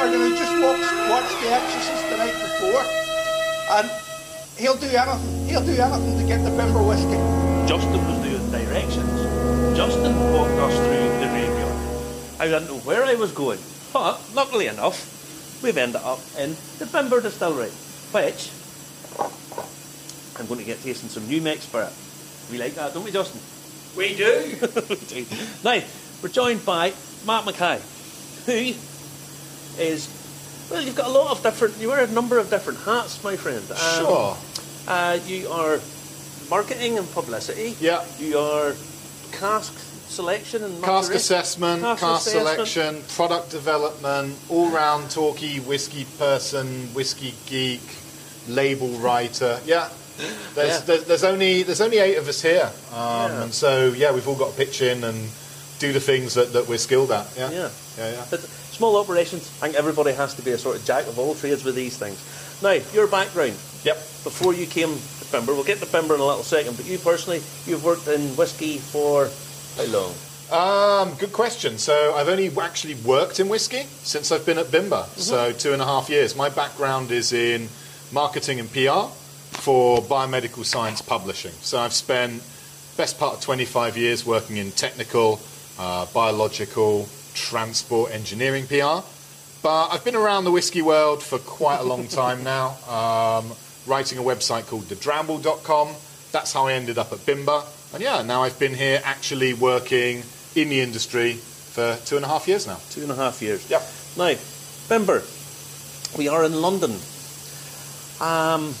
Morgan, who just watched, watched The Exorcist the night before, and he'll do anything. He'll do anything to get the Bimber whiskey. Justin was doing directions. Justin walked us through the graveyard. I didn't know where I was going, but luckily enough, we've ended up in the Bimber Distillery, which I'm going to get tasting some new Mex Spirit. We like that, don't we, Justin? We do. We do. now, we're joined by Matt McKay, who is, well, you've got a lot of different, you wear a number of different hats, my friend. Um, Sure. Uh, you are marketing and publicity. Yeah. You are cask selection and Cask assessment, Cask cask, assessment. selection, product development, all round talky whiskey person, whiskey geek, label writer. Yeah. There's, Yeah. there's, there's only there's only eight of us here, um, Yeah. and so yeah, we've all got to pitch in and do the things that, that we're skilled at. Yeah, Yeah. yeah, yeah. But small operations, I think everybody has to be a sort of jack of all trades with these things. Now, your background, Yep. before you came to Bimber, we'll get to Bimber in a little second, but you personally, you've worked in whisky for how long? Um, good question. So I've only actually worked in whiskey since I've been at Bimber. So two and a half years. My background is in marketing and PR for biomedical science publishing. So I've spent best part of 25 years working in technical, uh, biological, transport, engineering PR. But I've been around the whiskey world for quite a long time now, um, writing a website called thedramble.com. That's how I ended up at Bimber. And yeah, now I've been here actually working in the industry for two and a half years now. Two and a half years. Yeah. Now, Bimber, we are in London. Um,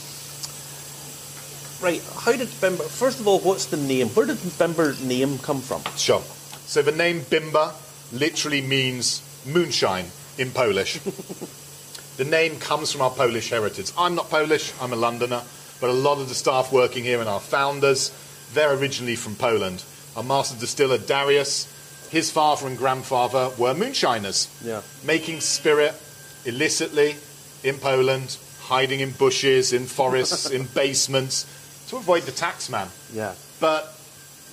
right, how did Bimber, first of all, what's the name? Where did Bimber name come from? Sure. So the name Bimber literally means moonshine in Polish. the name comes from our Polish heritage. I'm not Polish, I'm a Londoner, but a lot of the staff working here and our founders, they're originally from Poland. Our master distiller Darius, his father and grandfather were moonshiners, Yeah. making spirit illicitly in Poland, hiding in bushes, in forests, in basements to avoid the taxman. Yeah. But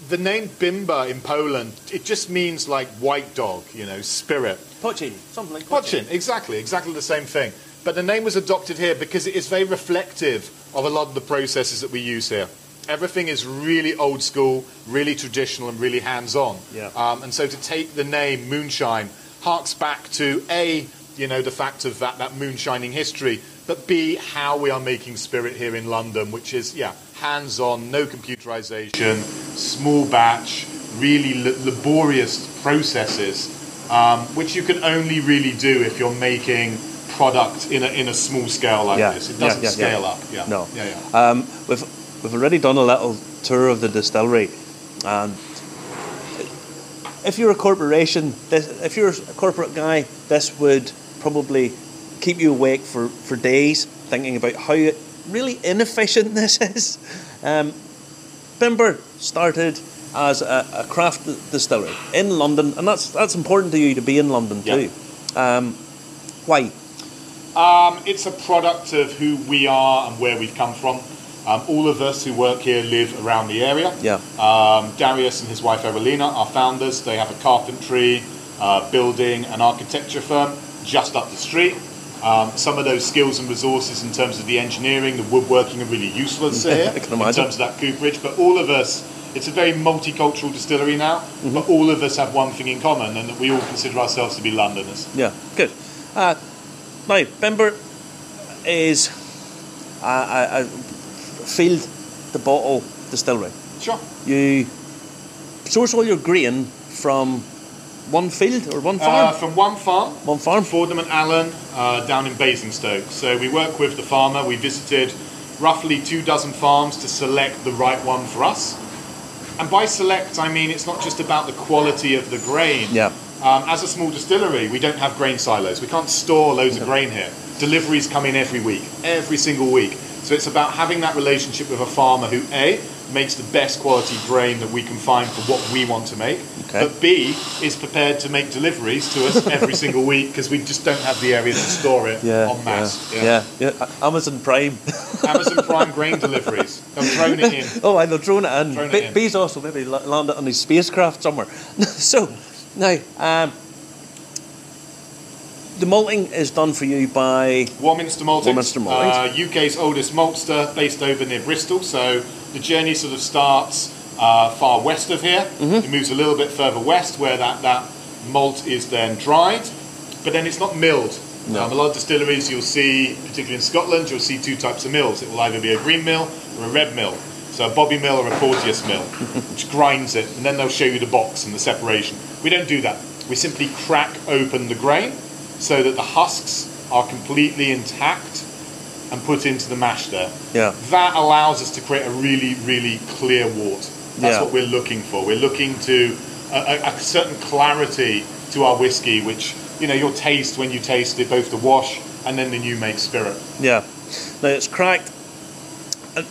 the name Bimber in Poland, it just means like white dog, you know, spirit. Pochin, something like Pochin, exactly, exactly the same thing. But the name was adopted here because it is very reflective of a lot of the processes that we use here. Everything is really old school, really traditional, and really hands on. Yeah. Um, and so to take the name Moonshine harks back to A, you know, the fact of that, that moonshining history, but B, how we are making spirit here in London, which is, yeah, hands on, no computerization, small batch, really l- laborious processes, um, which you can only really do if you're making product in a, in a small scale like Yeah, this. It doesn't yeah, yeah. scale up. Yeah. No. Yeah, yeah. Um, we've we've already done a little tour of the distillery, and if you're a corporation, this, if you're a corporate guy, this would probably keep you awake for, for days thinking about how really inefficient this is. Um, Bimber started as a, a craft distillery in London, and that's that's important to you to be in London Yeah. too. Um, why? Um, it's a product of who we are and where we've come from. Um, all of us who work here live around the area. Yeah. Um, Darius and his wife Evelina are founders. They have a carpentry, uh, building, and architecture firm just up the street. Um, some of those skills and resources in terms of the engineering, the woodworking are really useful here in terms of that cooperage. But all of us, it's a very multicultural distillery now, Mm-hmm. but all of us have one thing in common, and that we all consider ourselves to be Londoners. Yeah, good. Uh, now, is a, a, a field to bottle distillery. Sure. You source all your grain from one field or one Uh, farm? from one farm, one farm? Fordham and Allen uh, down in Basingstoke. So we work with the farmer. We visited roughly two dozen farms to select the right one for us. And by select, I mean it's not just about the quality of the grain. Yeah. Um, as a small distillery, we don't have grain silos. We can't store loads of grain here. Deliveries come in every week, every single week. So it's about having that relationship with a farmer who A makes the best quality grain that we can find for what we want to make, Okay. but B is prepared to make deliveries to us every single week because we just don't have the area to store it yeah, en masse. yeah, yeah, yeah. A- Amazon Prime. Amazon Prime grain deliveries. They've thrown it in. oh, I they're throwing it in. Thrown it Be- in. Bezos will maybe la- land it on his spacecraft somewhere. so, now, um, the malting is done for you by Warminster Maltings. Warminster Maltings. Uh, UK's oldest maltster, based over near Bristol. So the journey sort of starts uh, far west of here. Mm-hmm. It moves a little bit further west, where that, that malt is then dried, but then it's not milled. No. Um, a lot of distilleries you'll see, particularly in Scotland, you'll see two types of mills. It will either be a green mill or a red mill. So a Boby mill or a Porteus mill, which grinds it, and then they'll show you the box and the separation. We don't do that. We simply crack open the grain so that the husks are completely intact and put into the mash there. yeah. That allows us to create a really, really clear wort. That's Yeah. what we're looking for. We're looking to a, a, certain clarity to our whiskey, which you know you'll taste when you taste it, both the wash and then the new make spirit. Yeah. Now it's cracked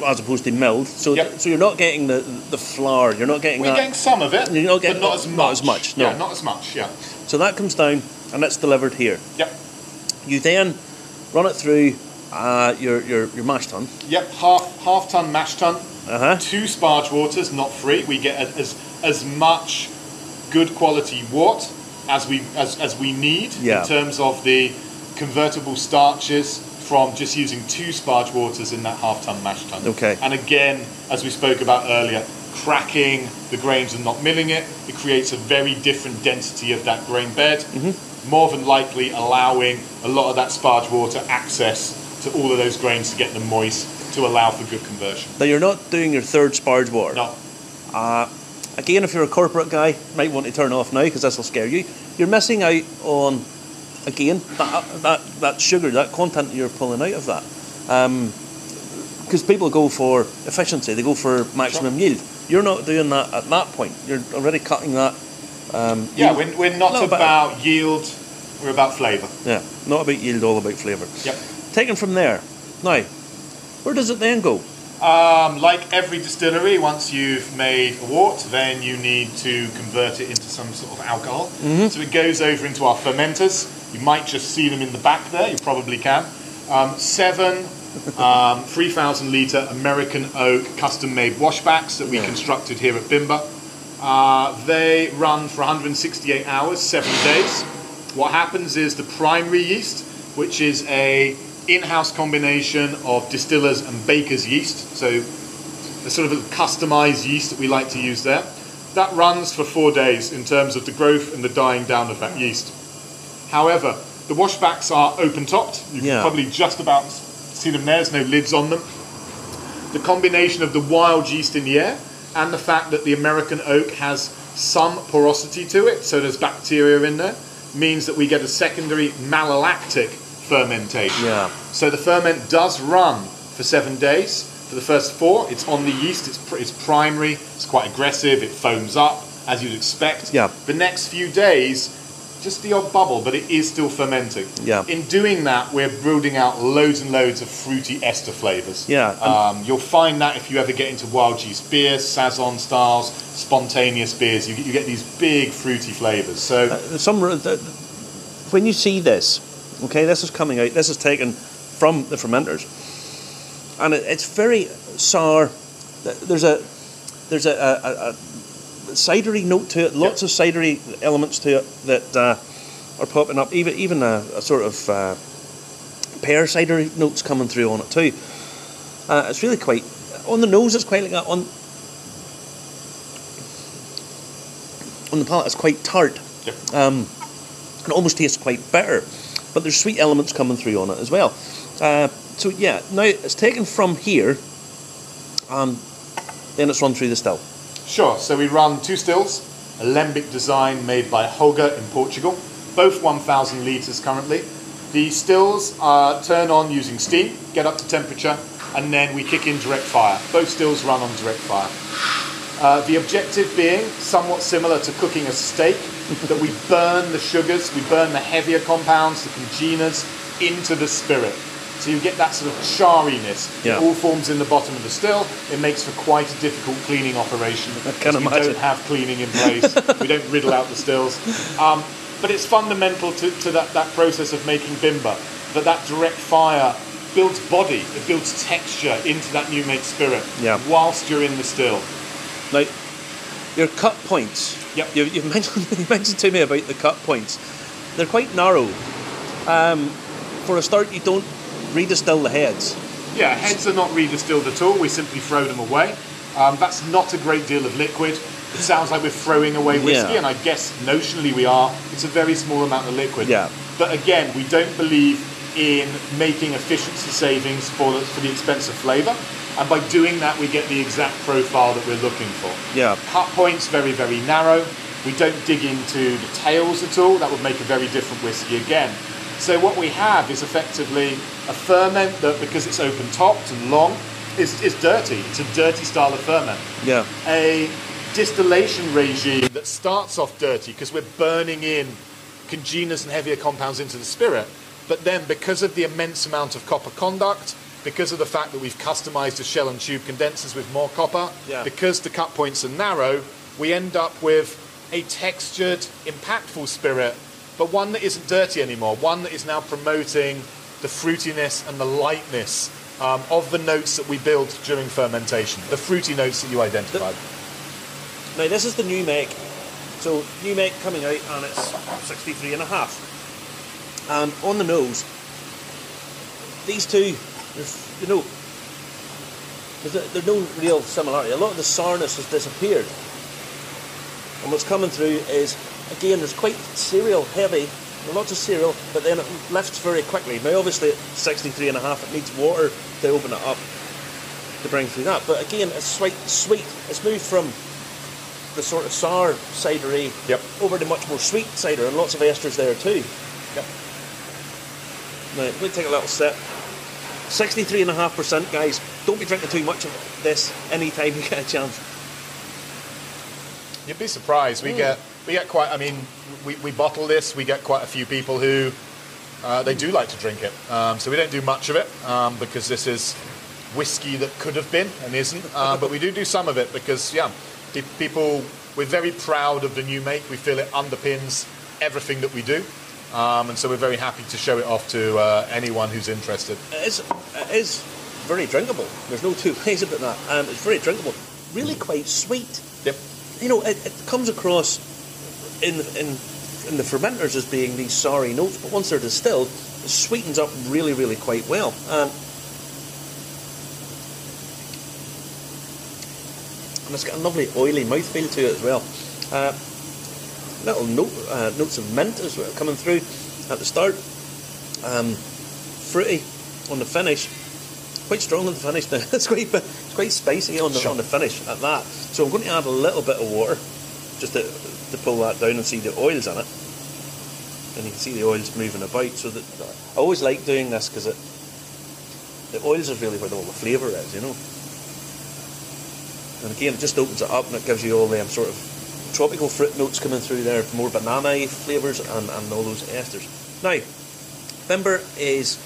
as opposed to milled, so Yep. so you're not getting the the flour. You're not getting We're that. getting some of it, You're not getting- but not as much. not as much, no. Yeah, not as much. Yeah. So that comes down and it's delivered here. Yep. You then run it through uh, your, your your mash tun. Yep. Half half ton mash tun. Uh huh. two sparge waters, not free. We get as as much good quality wort as we as, as we need Yeah. in terms of the convertible starches from just using two sparge waters in that half ton mash tun. Okay. And again, as we spoke about earlier, cracking the grains and not milling it, it creates a very different density of that grain bed. Mm-hmm. More than likely allowing a lot of that sparge water access to all of those grains to get them moist to allow for good conversion. Now you're not doing your third sparge water. No, uh, Again, if you're a corporate guy, might want to turn off now because this will scare you. You're missing out on, again, that, that, that sugar, that content you're pulling out of that. Um, because people go for efficiency, they go for maximum yield. You're not doing that at that point. You're already cutting that. Um, Yeah, we're, we're not No, but- about yield, we're about flavour. yeah, not about yield, all about flavour. Yep. Taken from there. Now, where does it then go? Um, like every distillery, once you've made a wort, then you need to convert it into some sort of alcohol. So it goes over into our fermenters. You might just see them in the back there, you probably can. Um, seven um, 3,000 litre American oak custom made washbacks that we Yeah. constructed here at Bimber. Uh, they run for 168 hours, seven days. What happens is the primary yeast, which is a in-house combination of distillers and bakers yeast, so a sort of a customized yeast that we like to use there. That runs for four days in terms of the growth and the dying down of that yeast. However, the washbacks are open topped. You can Yeah. probably just about see them there. There's no lids on them. The combination of the wild yeast in the air and the fact that the American oak has some porosity to it, so there's bacteria in there, means that we get a secondary malolactic fermentation. Yeah. So the ferment does run for seven days. For the first four, it's on the yeast. It's, pr- it's primary. It's quite aggressive. It foams up as you'd expect. Yeah. The next few days, just the odd bubble, but it is still fermenting. Yeah. In doing that, we're building out loads and loads of fruity ester flavors. Yeah, Um, you'll find that if you ever get into wild yeast beers, saison styles, spontaneous beers, you, get- you get these big fruity flavors. So Uh, some uh, when you see this, okay, this is coming out. This is taken from the fermenters, and it, it's very sour. There's a there's a, a, a cidery note to it. Lots of cidery elements to it that uh, are popping up. Even even a, a sort of uh, pear cidery notes coming through on it too. Uh, it's really quite on the nose. It's quite like that. On on the palate, it's quite tart. Um, it almost tastes quite bitter, but there's sweet elements coming through on it as well. Uh, so yeah, now it's taken from here, and then it's run through the still. Sure. So we run two stills, a design made by Hoga in Portugal, both 1,000 litres currently. The stills are turn on using steam, get up to temperature, and then we kick in direct fire. Both stills run on direct fire. Uh, the objective being somewhat similar to cooking a steak, that we burn the sugars, we burn the heavier compounds, the congeners, into the spirit. So you get that sort of chariness. Yeah. It all forms in the bottom of the still. It makes for quite a difficult cleaning operation. I can because we imagine. don't have cleaning in place. we don't riddle out the stills. Um, but it's fundamental to, to that, that process of making bimber, that that direct fire builds body, it builds texture into that new made spirit Yeah. whilst you're in the still. Now, your cut points. Yep. You, you've mentioned you mentioned to me about the cut points. They're quite narrow. For a start, you don't redistill the heads. Yeah, heads are not redistilled at all. We simply throw them away. Um, that's not a great deal of liquid. It sounds like we're throwing away whiskey, Yeah. and I guess notionally we are. It's a very small amount of liquid. Yeah. But again, we don't believe in making efficiency savings for the, for the expense of flavour. And by doing that, we get the exact profile that we're looking for. Yeah. Cut points very, very narrow. We don't dig into the tails at all. That would make a very different whiskey again. So what we have is effectively a ferment that, because it's open topped and long, is, is dirty. It's a dirty style of ferment. Yeah. A distillation regime that starts off dirty because we're burning in congeners and heavier compounds into the spirit. But then, because of the immense amount of copper conduct, because of the fact that we've customized the shell and tube condensers with more copper, Yeah. because the cut points are narrow, we end up with a textured, impactful spirit, but one that isn't dirty anymore, one that is now promoting the fruitiness and the lightness um, of the notes that we build during fermentation, the fruity notes that you identified. Now this is the new make. So new make coming out and it's 63 and a half. And on the nose, these two, you know, there's, there's no real similarity. A lot of the sourness has disappeared. And what's coming through is, again, there's quite cereal heavy, lots of cereal, but then it lifts very quickly. Now obviously at 63 and a half, it needs water to open it up to bring through that. But again, it's sweet, sweet. It's moved from the sort of sour cidery Yep. over to much more sweet cider and lots of esters there too. Yep. Now, we'll take a little sip. 63.5% guys. Don't be drinking too much of this anytime you get a chance. You'd be surprised. We mm. get we get quite. I mean, we, we bottle this. We get quite a few people who uh, they do like to drink it. Um, so we don't do much of it um, because this is whiskey that could have been and isn't. Uh, but we do do some of it because yeah, pe- people we're very proud of the new make. We feel it underpins everything that we do. Um, and so we're very happy to show it off to uh, anyone who's interested. It is, it is very drinkable. There's no two ways about that. Um, it's very drinkable. Really quite sweet. Yep. You know, it, it comes across in, in, in the fermenters as being these sorry notes, but once they're distilled, it sweetens up really, really quite well. Um, and it's got a lovely oily mouthfeel to it as well. Uh, little note, uh, notes of mint as well coming through at the start. Um, fruity on the finish. Quite strong on the finish now. it's quite it's quite spicy on the Sure. on the finish at that. So I'm going to add a little bit of water just to, to pull that down and see the oils in it. And you can see the oils moving about. So that I always like doing this because it the oils is really where all the flavour is, you know. And again, it just opens it up and it gives you all them sort of tropical fruit notes coming through there, more banana flavours and, and all those esters. Now, Bimber is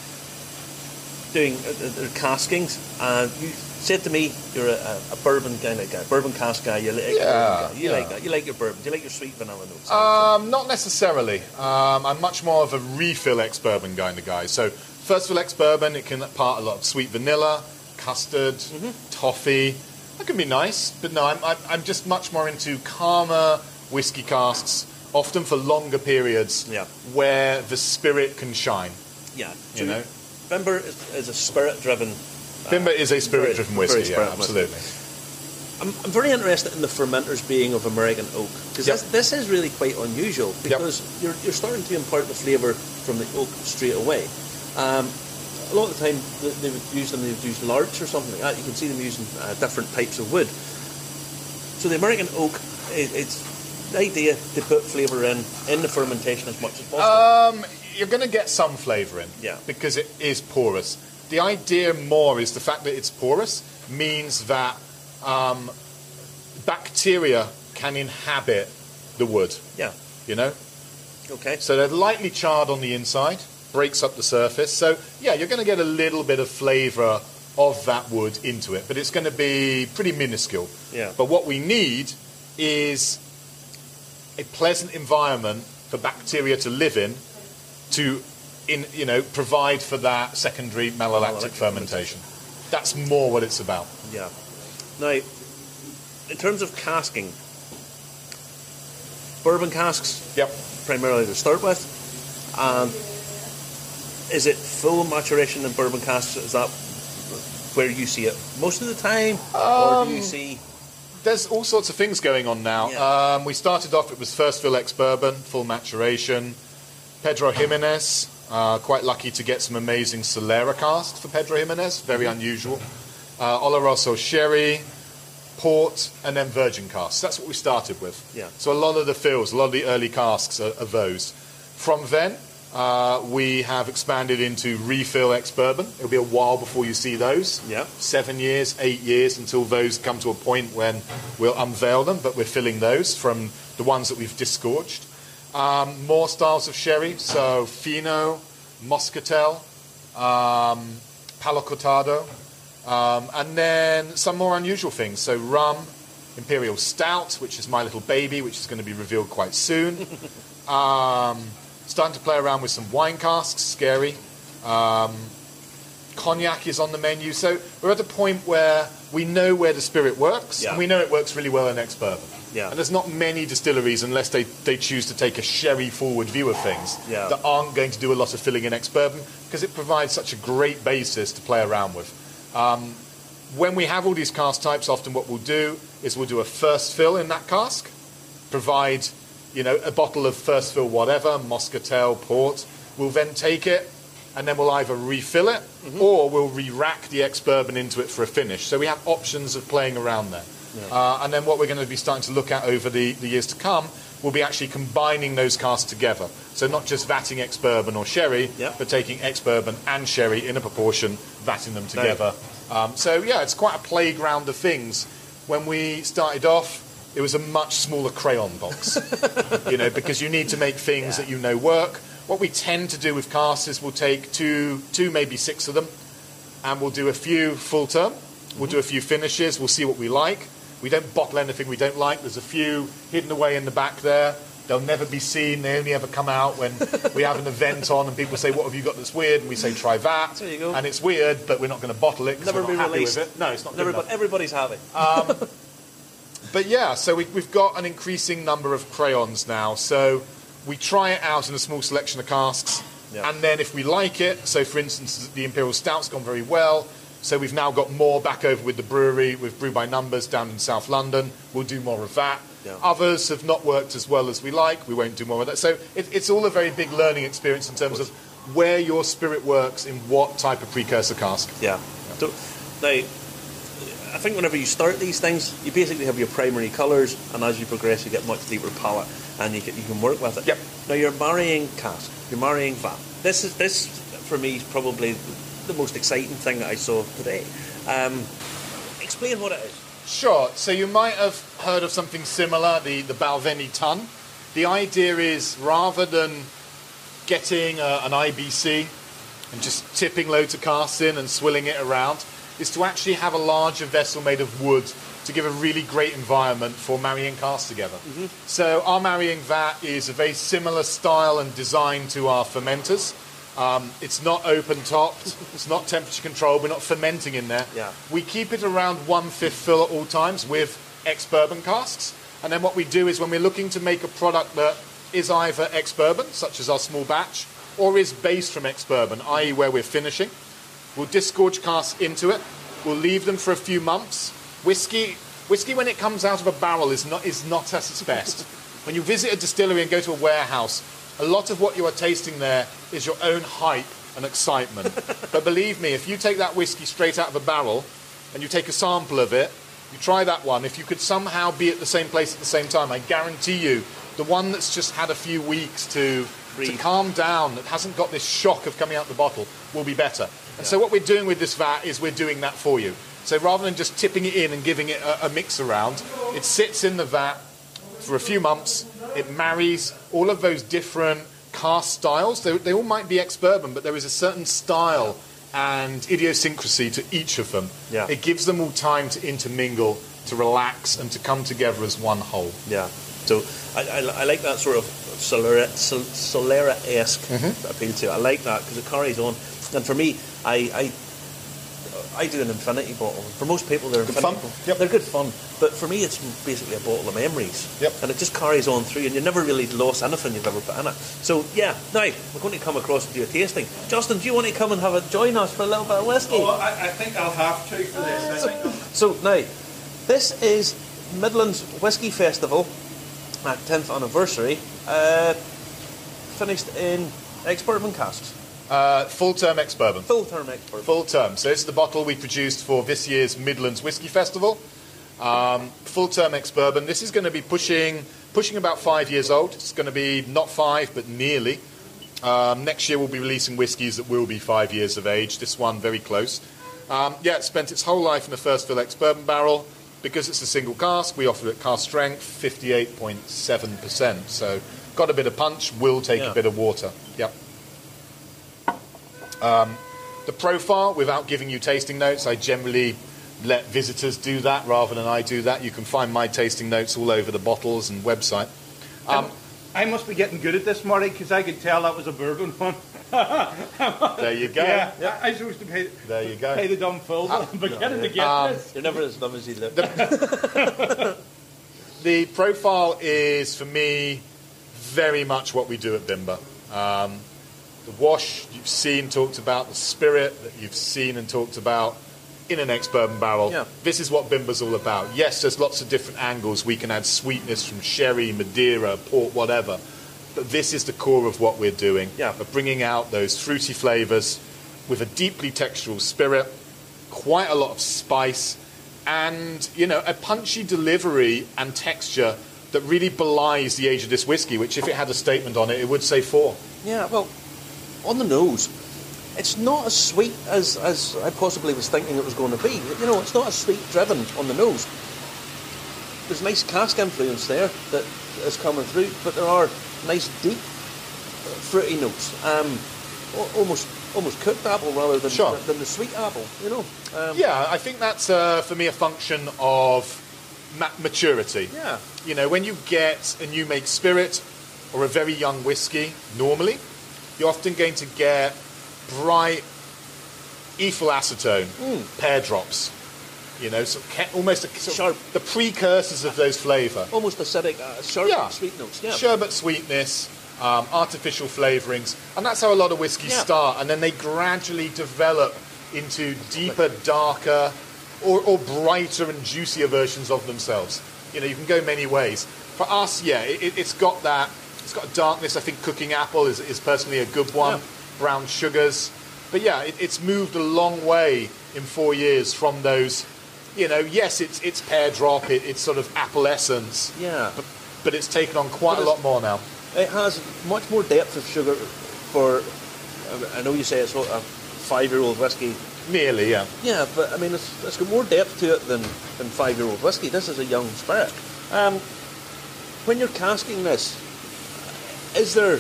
doing uh, uh, their caskings, and you said to me you're a, a, a bourbon kind of guy, bourbon cask guy. You like Yeah, guy. You yeah. like that. You like your bourbon. Do you like your sweet vanilla notes. Um, not necessarily. Um, I'm much more of a refill ex bourbon kind of guy. So, first fill ex bourbon, it can part a lot of sweet vanilla, custard, toffee. That can be nice, but no, I'm, I'm, I'm just much more into calmer whiskey casks, often for longer periods, Yeah. where the spirit can shine. yeah, You know, is, is a spirit-driven. Bimber is a spirit-driven very whiskey, yeah, spirit absolutely. I'm, I'm very interested in the fermenters being of American oak because Yep. this, this is really quite unusual because you're, you're starting to impart the flavour from the oak straight away. Um, a lot of the time they, they would use them, they would use larch or something like that. You can see them using uh, different types of wood. So the American oak, it, it's the idea to put flavour in in the fermentation as much as possible. Um, you're going to get some flavour in, Yeah. because it is porous. The idea more is the fact that it's porous means that um, bacteria can inhabit the wood. yeah. You know, Okay. so they're lightly charred on the inside, breaks up the surface. So yeah, you're going to get a little bit of flavour of that wood into it, but it's going to be pretty minuscule. Yeah. But what we need is a pleasant environment for bacteria to live in, to in you know provide for that secondary malolactic Malolactic fermentation. That's more what it's about. Yeah. Now, in terms of casking, bourbon casks Yep. primarily to start with, and is it full maturation in bourbon casks? Is that where you see it most of the time, or do you Um, see? There's all sorts of things going on now. Yeah. Um, we started off, it was first fill ex bourbon, full maturation. Pedro Ximénez, uh, quite lucky to get some amazing Solera cast for Pedro Ximénez, very Mm-hmm. unusual. Uh, Oloroso sherry, port, and then virgin casks. That's what we started with. Yeah. So a lot of the fills, a lot of the early casks are, are those. From then, uh, we have expanded into refill ex bourbon. It'll be a while before you see those. Yeah. Seven years, eight years until those come to a point when we'll unveil them, but we're filling those from the ones that we've disgorged. Um, more styles of sherry, so Fino, Moscatel, um, Palo Cortado, um, and then some more unusual things. So rum, Imperial Stout, which is my little baby, which is going to be revealed quite soon. um, starting to play around with some wine casks, scary. Um, cognac is on the menu. So we're at a point where we know where the spirit works, Yeah. and we know it works really well in ex bourbon. Yeah. And there's not many distilleries, unless they, they choose to take a sherry forward view of things, Yeah. that aren't going to do a lot of filling in ex bourbon because it provides such a great basis to play around with. Um, when we have all these cask types, often what we'll do is we'll do a first fill in that cask, provide you know a bottle of first fill whatever, Moscatel, port. We'll then take it and then we'll either refill it or we'll re-rack the ex bourbon into it for a finish. So we have options of playing around there. Uh, and then what we're going to be starting to look at over the, the years to come will be actually combining those casks together. So not just vatting ex bourbon or sherry, Yeah. but taking ex bourbon and sherry in a proportion, vatting them together. Um, so yeah, it's quite a playground of things. When we started off, it was a much smaller crayon box, you know, because you need to make things Yeah. that you know work. What we tend to do with casts is we'll take two, two maybe six of them, and we'll do a few full term. We'll do a few finishes. We'll see what we like. We don't bottle anything we don't like. There's a few hidden away in the back there. They'll never be seen. They only ever come out when we have an event on and people say, "What have you got that's weird?" And we say, "Try that." There you go. And it's weird, but we're not going to bottle it because Never be released. with it. No, it's not. Everybody, enough. everybody's happy. Um, but yeah, so we, we've got an increasing number of crayons now. So we try it out in a small selection of casks, Yeah. and then if we like it, so for instance, the Imperial Stout's gone very well. So we've now got more back over with the brewery with Brew by Numbers down in South London. We'll do more of that. Yeah. Others have not worked as well as we like. We won't do more of that. So it, it's all a very big learning experience in terms of where your spirit works in what type of precursor cask. Yeah. So, now, I think whenever you start these things, you basically have your primary colours, and as you progress, you get much deeper palette, and you can, you can work with it. Yep. Now you're marrying cask, you're marrying vat. This is this for me is probably the most exciting thing that I saw today. Um, explain what it is. Sure. So you might have heard of something similar, the, the Balvenie tun. The idea is rather than getting a, an IBC and just tipping loads of casks in and swilling it around, is to actually have a larger vessel made of wood to give a really great environment for marrying casks together. So our marrying vat is a very similar style and design to our fermenters. Um, it's not open topped. it's not temperature controlled. We're not fermenting in there. Yeah. We keep it around one fifth fill at all times with ex bourbon casks. And then what we do is when we're looking to make a product that is either ex bourbon, such as our small batch, or is based from ex bourbon, i.e., where we're finishing, we'll disgorge casks into it. We'll leave them for a few months. Whiskey, whiskey when it comes out of a barrel is not is not at its best. when you visit a distillery and go to a warehouse, a lot of what you are tasting there is your own hype and excitement. but believe me, if you take that whiskey straight out of a barrel and you take a sample of it, you try that one. If you could somehow be at the same place at the same time, I guarantee you, the one that's just had a few weeks to, to calm down, that hasn't got this shock of coming out the bottle, will be better. And so what we're doing with this vat is we're doing that for you. So rather than just tipping it in and giving it a, a mix around, it sits in the vat for a few months. It marries all of those different cast styles. They, they all might be ex bourbon, but there is a certain style and idiosyncrasy to each of them. Yeah. It gives them all time to intermingle, to relax, and to come together as one whole. Yeah. So I, I, I like that sort of Solera, Solera esque mm-hmm. appeal to it. I like that because it carries on. And for me, I, I I do an infinity bottle. For most people, they're Good infinity fun. Yep. They're good fun, but for me, it's basically a bottle of memories. Yep. And it just carries on through, and you never really lost anything you've ever put in it. So yeah, now we're going to come across and do a tasting. Justin, do you want to come and have a join us for a little bit of whiskey? Oh, I, I think I'll have to for this. I So now, this is Midlands Whisky Festival, our 10th anniversary, uh, finished in ex-bourbon casks, Uh, full term ex bourbon. full term ex-bourbon. Full term. So this is the bottle we produced for this year's Midlands Whisky Festival. Um, full term ex bourbon. This is going to be pushing pushing about five years old. It's going to be not five, but nearly. Um, next year we'll be releasing whiskies that will be five years of age. This one very close. Um, yeah, it spent its whole life in the first fill ex bourbon barrel. Because it's a single cask, we offer it cask strength, 58.7%. So got a bit of punch, will take Yeah. a bit of water. Yep. Um, the profile, without giving you tasting notes, I generally let visitors do that rather than I do that. You can find my tasting notes all over the bottles and website. Um, I must be getting good at this, Marty, because I could tell that was a bourbon one. there you go. Yeah, I, I'm supposed to pay, There you go. pay the dumb full, but I'm beginning to get Um, this. You're never as dumb as you look. The profile is, for me, very much what we do at Bimber. Um, the wash you've seen talked about, the spirit that you've seen and talked about in an ex bourbon barrel. Yeah. This is what Bimber's all about. Yes, there's lots of different angles. We can add sweetness from sherry, Madeira, port, whatever. But this is the core of what we're doing. Yeah. Of bringing out those fruity flavours with a deeply textural spirit, quite a lot of spice, and you know a punchy delivery and texture that really belies the age of this whiskey. Which, if it had a statement on it, it would say four. Yeah, well, on the nose, it's not as sweet as, as I possibly was thinking it was going to be. You know, it's not as sweet driven on the nose. There's nice cask influence there that is coming through, but there are nice deep uh, fruity notes. Um, almost almost cooked apple rather than Sure. than the sweet apple. You know. Um, Yeah, I think that's uh, for me a function of ma- maturity. Yeah. You know, when you get a new make spirit or a very young whiskey, normally, you're often going to get bright ethyl acetone pear drops. You know, so ca- almost a, sort Sharp. of the precursors of those flavour. Almost acidic, uh, sharp, Yeah. sweet notes. Yeah. sherbet sweetness, um, artificial flavourings, and that's how a lot of whiskies Yeah. start. And then they gradually develop into deeper, darker, or, or brighter and juicier versions of themselves. You know, you can go many ways. For us, yeah, it- it's got that. It's got darkness. I think cooking apple is, is personally a good one. Yeah. Brown sugars, but yeah, it, it's moved a long way in four years from those. You know, yes, it's it's pear drop, it, it's sort of apple essence, Yeah. but, but it's taken on quite But a lot more now. It has much more depth of sugar for. I know you say it's a five-year-old whiskey. Nearly, yeah. Yeah, but I mean, it's, it's got more depth to it than, than five-year-old whiskey. This is a young spirit. Um, when you're casking this, is there?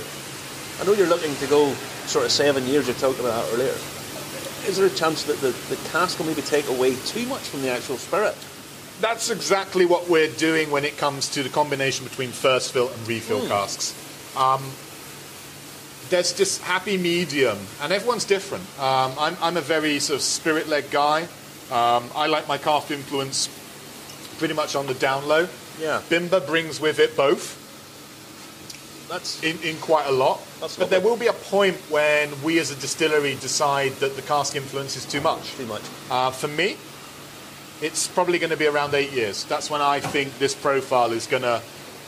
I know you're looking to go sort of seven years. You talked about that earlier. Is there a chance that the, the cask will maybe take away too much from the actual spirit? That's exactly what we're doing when it comes to the combination between first fill and refill casks. Um, there's this happy medium, and everyone's different. Um, I'm, I'm a very sort of spirit-led guy. Um, I like my craft influence pretty much on the down low. Yeah. Bimber brings with it both. That's in, in quite a lot. That's but there will be a point when we as a distillery decide that the cask influence is too much. too much. Uh, for me, it's probably going to be around eight years. That's when I think this profile is going to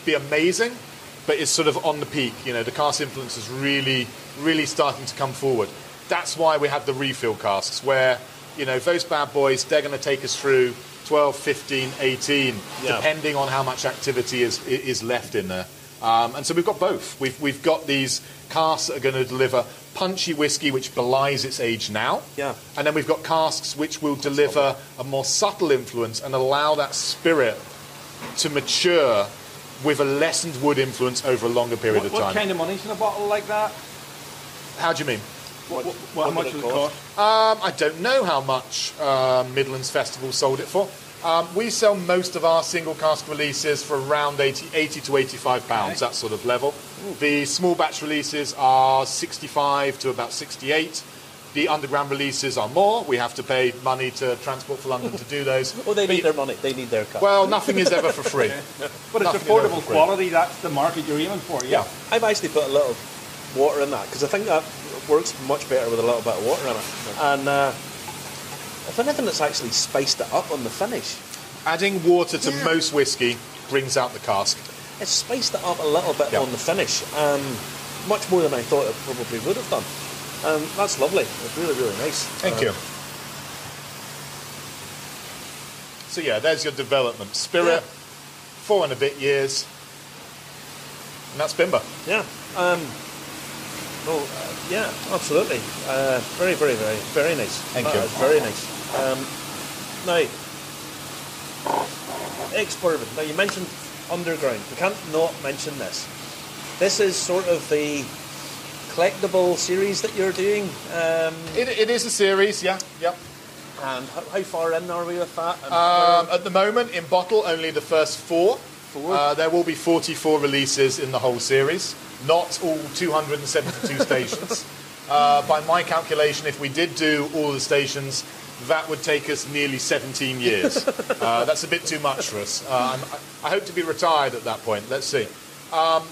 be amazing, but it's sort of on the peak. You know, the cask influence is really, really starting to come forward. That's why we have the refill casks, where, you know, those bad boys, they're going to take us through 12, 15, 18, Yeah. depending on how much activity is, is left in there. Um, and so we've got both. We've, we've got these casks that are going to deliver punchy whiskey, which belies its age now. Yeah. And then we've got casks which will deliver a more subtle influence and allow that spirit to mature with a lessened wood influence over a longer period What, of what kind of money's in a bottle like that? How do you mean? What, what, what how much it does it cost? cost? Um, I don't know how much uh, Midlands Festival sold it for. Um, we sell most of our single cask releases for around 80, 80 to 85 pounds, Okay. that sort of level. The small batch releases are 65 to about 68. The underground releases are more. We have to pay money to Transport for London to do those. Oh, they But need their money. They need their cut. Well, nothing is ever for free. But it's Nothing affordable quality. That's the market you're aiming for. Yeah. I've actually put a little water in that because I think that works much better with a little bit of water in it. And uh, if anything, it's actually spiced it up on the finish. Adding water to Yeah. most whiskey brings out the cask. It's spiced it up a little bit Yeah. on the finish, um, much more than I thought it probably would have done. Um, that's lovely. It's really, really nice. Thank Uh, you. So yeah, there's your development. Spirit, Yeah. four and a bit years. And that's Bimber. Yeah. Um, well, uh, yeah, absolutely. Uh, very, very, very, very nice. Thank That you. is very nice. Um, now, ex bourbon. Now you mentioned underground. We can't not mention this. This is sort of the collectible series that you're doing. Um, It, it is a series, yeah, yep. and how, how far in are we with that? And Um, at the moment, in bottle, only the first four. Four? Uh, there will be 44 releases in the whole series, not all 272 stations. Uh, by my calculation, if we did do all the stations, that would take us nearly 17 years. uh, that's a bit too much for us. Uh, I'm, I hope to be retired at that point. Let's see. Um,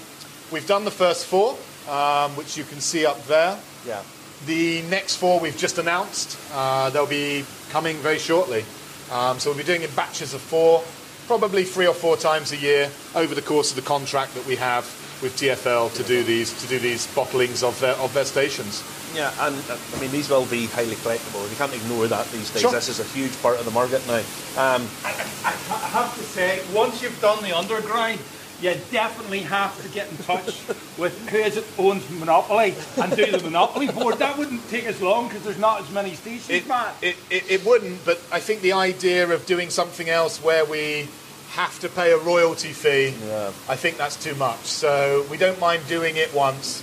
we've done the first four, um, which you can see up there. yeah. The next four we've just announced. Uh, they'll be coming very shortly. Um, so we'll be doing in batches of four, probably three or four times a year over the course of the contract that we have with TFL to do these to do these bottlings of their of their stations. Yeah, and uh, I mean these will be highly collectible. You can't ignore that these days. Sure. This is a huge part of the market now. Um, I, I, I have to say, once you've done the underground, you definitely have to get in touch with who is it owns Monopoly and do the Monopoly board. That wouldn't take as long because there's not as many stations, It, Matt. it, it, it wouldn't, but I think the idea of doing something else where we have to pay a royalty fee, Yeah. I think that's too much. So we don't mind doing it once.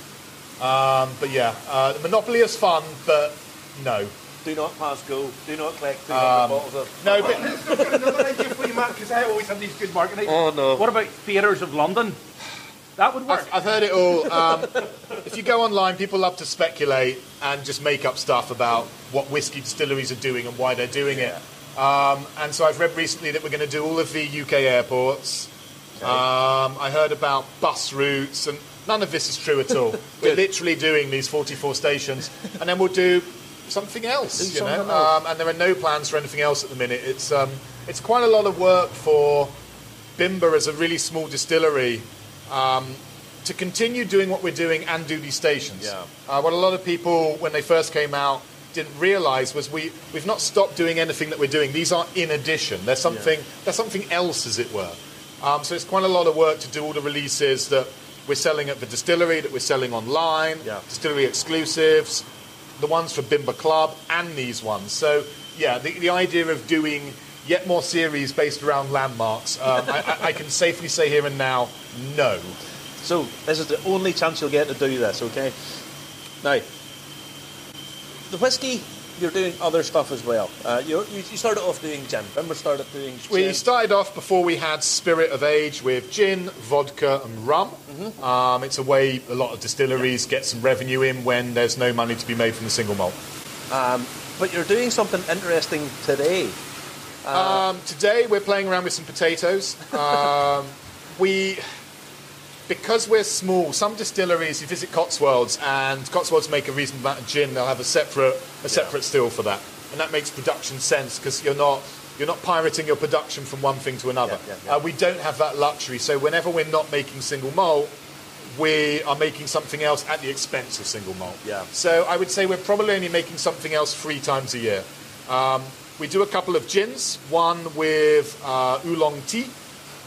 Um, but yeah, uh, the Monopoly is fun, but no. do not pass go. Do not collect 200 Um, bottles of. No, but another idea for you, Matt, because I always have these good marketing. Oh, no. What about theatres of London? That would work. I've, I've heard it all. Um, if you go online, people love to speculate and just make up stuff about what whiskey distilleries are doing and why they're doing it. Um, and so I've read recently that we're going to do all of the UK airports. Um, I heard about bus routes, and none of this is true at all. we're literally doing these 44 stations, and then we'll do something else. Do you know, something else. Um, and there are no plans for anything else at the minute. It's um, it's quite a lot of work for Bimber as a really small distillery um, to continue doing what we're doing and do these stations. Yeah. Uh, what a lot of people, when they first came out, didn't realise was we we've not stopped doing anything that we're doing. These are in addition. There's something there's something else, as it were. Um, so it's quite a lot of work to do all the releases that we're selling at the distillery, that we're selling online, Yeah. distillery exclusives, the ones for Bimber Club, and these ones. So yeah, the, the idea of doing yet more series based around landmarks, um, I, I, I can safely say here and now, no. So this is the only chance you'll get to do this. Okay. Now, the whiskey. You're doing other stuff as well. Uh, you you you started off doing gin. Remember, started doing. We started off before we had Spirit of Age with gin, vodka, and rum. Um, it's a way a lot of distilleries get some revenue in when there's no money to be made from the single malt. Um, but you're doing something interesting today. Um, today we're playing around with some potatoes. Um, we, because we're small, some distilleries you visit Cotswolds and Cotswolds make a reasonable amount of gin. They'll have a separate a separate still for that, and that makes production sense because you're not you're not pirating your production from one thing to another. Yeah, yeah, yeah. Uh, we don't have that luxury, so whenever we're not making single malt. We are making something else at the expense of single malt. Yeah. So I would say we're probably only making something else three times a year. Um, we do a couple of gins, one with uh, oolong tea,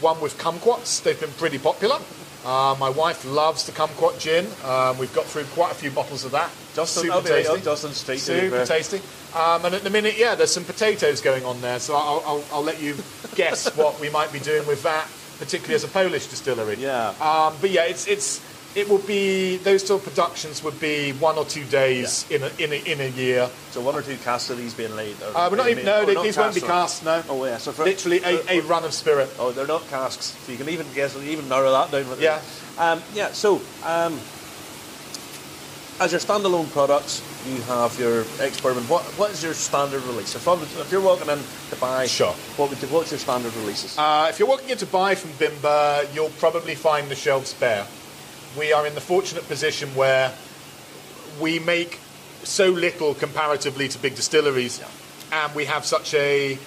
one with kumquats. They've been pretty popular. Uh, my wife loves the kumquat gin. Um, we've got through quite a few bottles of that. Justin, super I'll be right tasty. up Justin Street. to be Super tasty. Um, and at the minute, yeah, there's some potatoes going on there. So I'll, I'll, I'll let you guess what we might be doing with that, particularly as a Polish distillery. Yeah. Um, but yeah, it's it's it will be those sort of productions would be one or two days in a, in a in a year. So one or two casts of these being laid. Uh, we're not even, made- no, oh, they, not these won't be casts, cast. No, Oh yeah, so for, literally a, for- a run of spirit. Oh, they're not casks. So you can even guess, even narrow that down. With Yeah. Um, yeah. So, um, as your standalone products, you have your ex bourbon. What what is your standard release? If you're walking in to buy, Sure. What would what's your standard releases? Uh, if you're walking in to buy from Bimber, you'll probably find the shelves bare. We are in the fortunate position where we make so little comparatively to big distilleries, and we have such a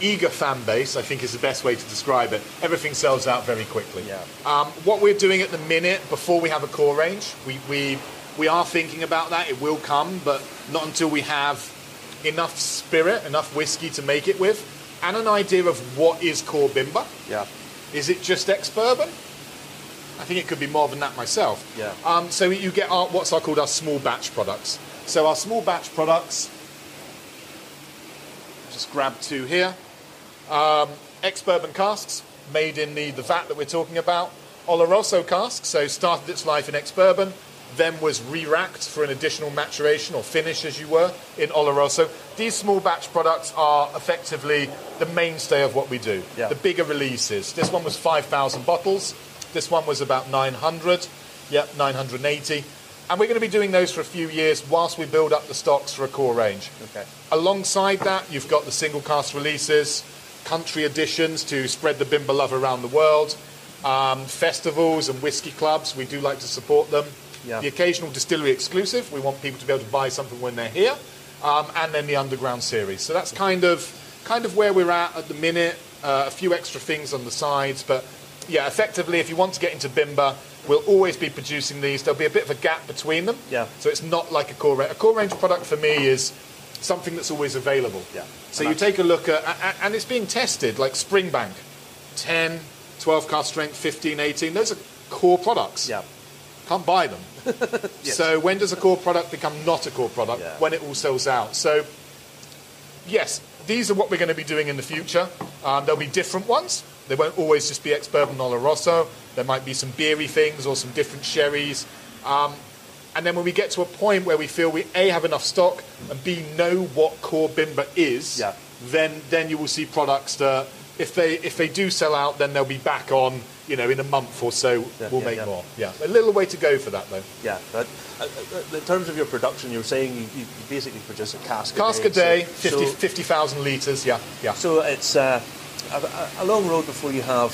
eager fan base. I think is the best way to describe it. Everything sells out very quickly. Yeah. Um, what we're doing at the minute, before we have a core range, we, we we are thinking about that. It will come, but not until we have enough spirit, enough whiskey to make it with, and an idea of what is core bimber. yeah, Is it just ex bourbon? I think it could be more than that myself. Yeah. Um, so you get our, what's our called our small batch products. So our small batch products, just grab two here. Um, ex bourbon casks made in the, the vat that we're talking about. Oloroso cask, so started its life in ex bourbon, then was re racked for an additional maturation or finish, as you were, in Oloroso. These small batch products are effectively the mainstay of what we do. Yeah. The bigger releases. This one was 5,000 bottles. This one was about 900. Yep, 980. And we're going to be doing those for a few years whilst we build up the stocks for a core range. okay, Alongside that, you've got the single cask releases, country editions to spread the Bimber love around the world, um, festivals and whiskey clubs. We do like to support them. Yeah. The occasional distillery exclusive. We want people to be able to buy something when they're here, um, and then the underground series. So that's kind of kind of where we're at at the minute. Uh, a few extra things on the sides, but yeah, effectively, if you want to get into Bimber, we'll always be producing these. There'll be a bit of a gap between them. Yeah. So it's not like a core range. A core range product for me is something that's always available. Yeah. So And you take a look at, and it's being tested, like Springbank, 10, 12 cask strength, 15, 18. Those are core products. yeah, Can't buy them. So when does a core product become not a core product? Yeah. When it all sells out. So yes, these are what we're going to be doing in the future. Um, there'll be different ones. They won't always just be ex-bourbon Oloroso. There might be some beery things or some different sherries. Um, and then when we get to a point where we feel we A, have enough stock, and B, know what core Bimber is, Yeah. then, then you will see products that, if they, if they do sell out, then they'll be back on, you know, in a month or so, Yeah, we'll yeah, make yeah. more. Yeah, a little way to go for that, though. yeah. But, uh, uh, in terms of your production, you're saying you, you basically produce a cask. Cask a day, so- 50 so- 50,000 litres, yeah, yeah. So it's uh, a, a- long road before you have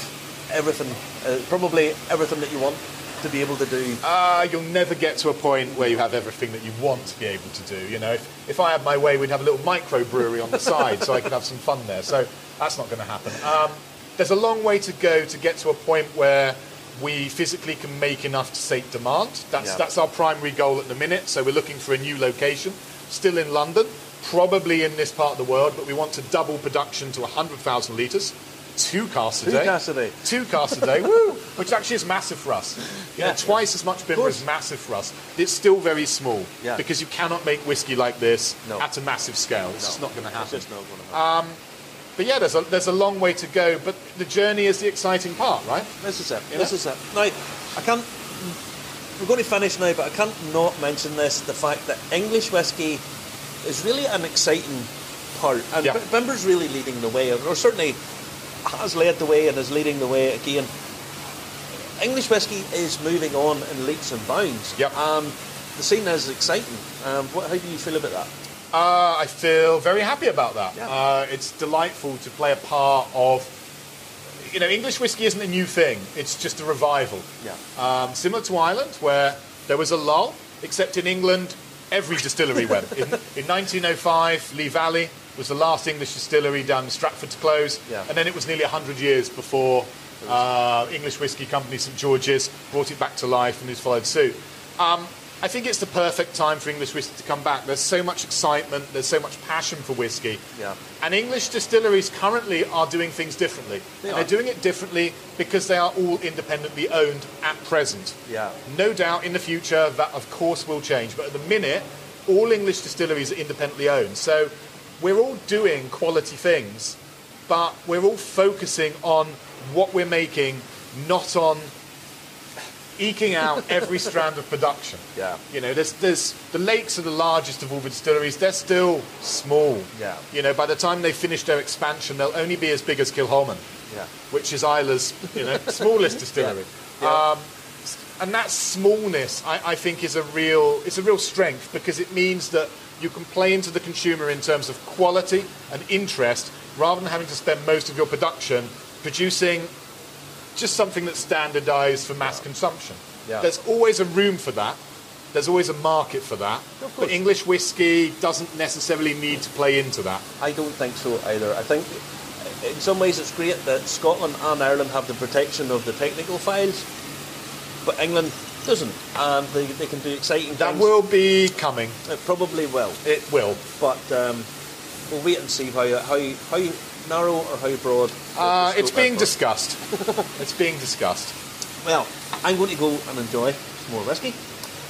everything, uh, probably everything that you want to be able to do. Uh, you'll never get to a point where you have everything that you want to be able to do. You know, if, if I had my way, we'd have a little microbrewery on the side so I could have some fun there. So that's not going to happen. Um, there's a long way to go to get to a point where we physically can make enough to sate demand. That's, Yeah. that's our primary goal at the minute. So we're looking for a new location, still in London, probably in this part of the world, but we want to double production to 100,000 litres. Two casks a Two day. casks a day. Two casks a day, woo! Which actually is massive for us. You know, Yeah. twice as much Bimber course. is massive for us. It's still very small Yeah. because you cannot make whiskey like this No. at a massive scale. It's just not going to It's happen. just not going to happen. But yeah, there's a, there's a long way to go, but the journey is the exciting part, right? This is it. You This is it. Now, I can't. We're going to finish now, but I can't not mention this: the fact that English whiskey is really an exciting part, and Yeah. Bimber's really leading the way, or certainly has led the way and is leading the way again. English whiskey is moving on in leaps and bounds. Yep. Um, the scene is exciting. Um, what, how do you feel about that? Uh, I feel very happy about that. Yeah. Uh, it's delightful to play a part of. You know, English whiskey isn't a new thing. It's just a revival. Yeah. Um, similar to Ireland, where there was a lull, except in England, every distillery went. In, in 1905, Lea Valley was the last English distillery down in Stratford to close, Yeah. and then it was nearly 100 years before uh, English whiskey company St George's brought it back to life and has followed suit. Um, I think it's the perfect time for English whiskey to come back. There's so much excitement, there's so much passion for whiskey. Yeah. And English distilleries currently are doing things differently. they're they're doing it differently because they are all independently owned at present. Yeah. No doubt in the future that, of course, will change. But at the minute, all English distilleries are independently owned. So we're all doing quality things, but we're all focusing on what we're making, not on eking out every strand of production. Yeah. You know, there's, there's the lakes are the largest of all the distilleries. They're still small. Yeah. You know, by the time they finish their expansion, they'll only be as big as Kilchoman Yeah. which is Islay's, you know, smallest distillery. Yeah. Um, and that smallness, I, I think, is a real it's a real strength because it means that you can play into the consumer in terms of quality and interest rather than having to spend most of your production producing just something that's standardized for mass consumption. Yeah. There's always a room for that. There's always a market for that. But. English whiskey doesn't necessarily need to play into that. I don't think so either. I think in some ways it's great that Scotland and Ireland have the protection of the technical files, but England doesn't, and they, they can do exciting That things. will be coming. It probably will, It will. but um, we'll wait and see how how how narrow or how broad. Uh, it's being is. discussed. it's being discussed. Well, I'm going to go and enjoy some more whiskey.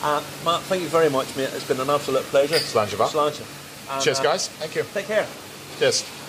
Uh, Matt, thank you very much, mate. It's been an absolute pleasure. Sláinte. Sláinte. Cheers, uh, guys. Thank you. Take care. Cheers.